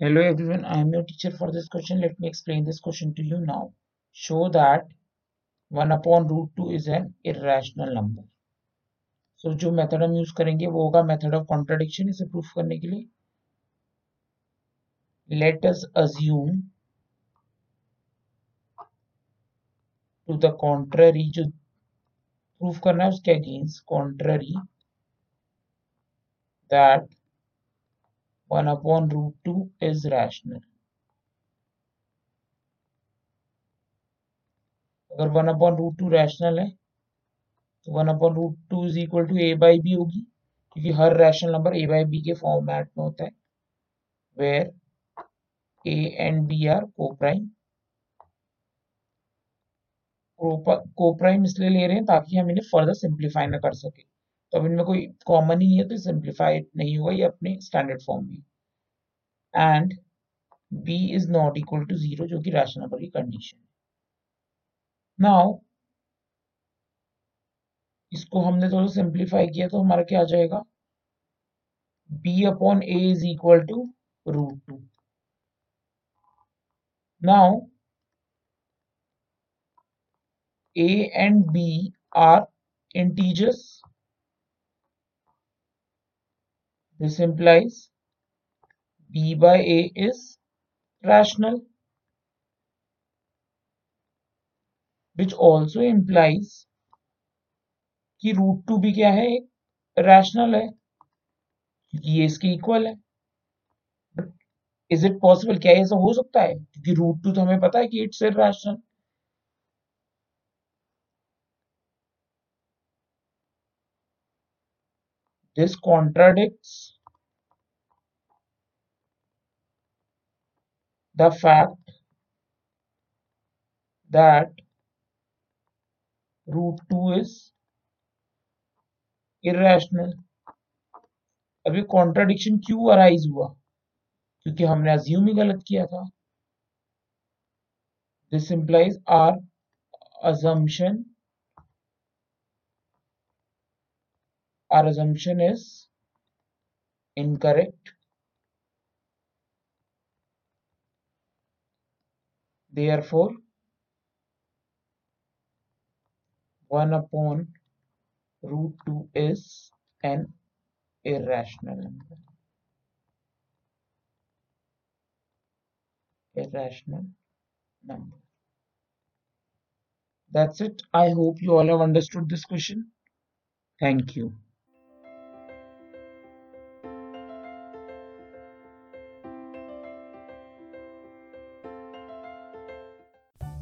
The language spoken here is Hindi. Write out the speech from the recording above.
Hello everyone, I am your teacher for this question. Let me explain this question to you now. Show that 1 upon root 2 is an irrational number. So जो मेथड हम यूज़ करेंगे वो होगा मेथड ऑफ़ कॉन्ट्रडिक्शन इसे प्रूफ करने के लिए let us assume to the contrary जो प्रूफ करना है उसके against contrary that 1 upon root 2 is rational. अगर 1 upon root 2 rational है तो 1 upon root 2 is equal to a by b होगी, क्योंकि हर rational number a by b के फॉर्मेट में होता है where a and b are coprime coprime इसलिए ले रहे हैं ताकि हम इन्हें फर्दर सिंप्लीफाई ना कर सके तो अब इनमें कोई कॉमन ही नहीं है तो सिंप्लीफाइड नहीं होगा ये अपने स्टैंडर्ड फॉर्म में। And B is not equal to zero जो कि रैशनल नंबर की कंडीशन नाउ इसको हमने थोड़ा सिंप्लीफाई किया तो हमारा क्या आ जाएगा? B upon A is equal to root two now a and b are integers This implies b by a is rational, which also implies कि रूट टू भी क्या है? रैशनल है क्योंकि ये इसके इक्वल है। इज़ इट पॉसिबल क्या ऐसा हो सकता है? क्योंकि रूट टू तो हमें पता है कि it's rational This contradicts the fact that root 2 is irrational. अभी कॉन्ट्राडिक्शन क्यों अराइज हुआ क्योंकि हमने अज्यूम ही गलत किया था this implies our assumption our assumption is incorrect. Therefore, 1 upon root 2 is an irrational number. Irrational number. That's it. I hope you all have understood this question. Thank you.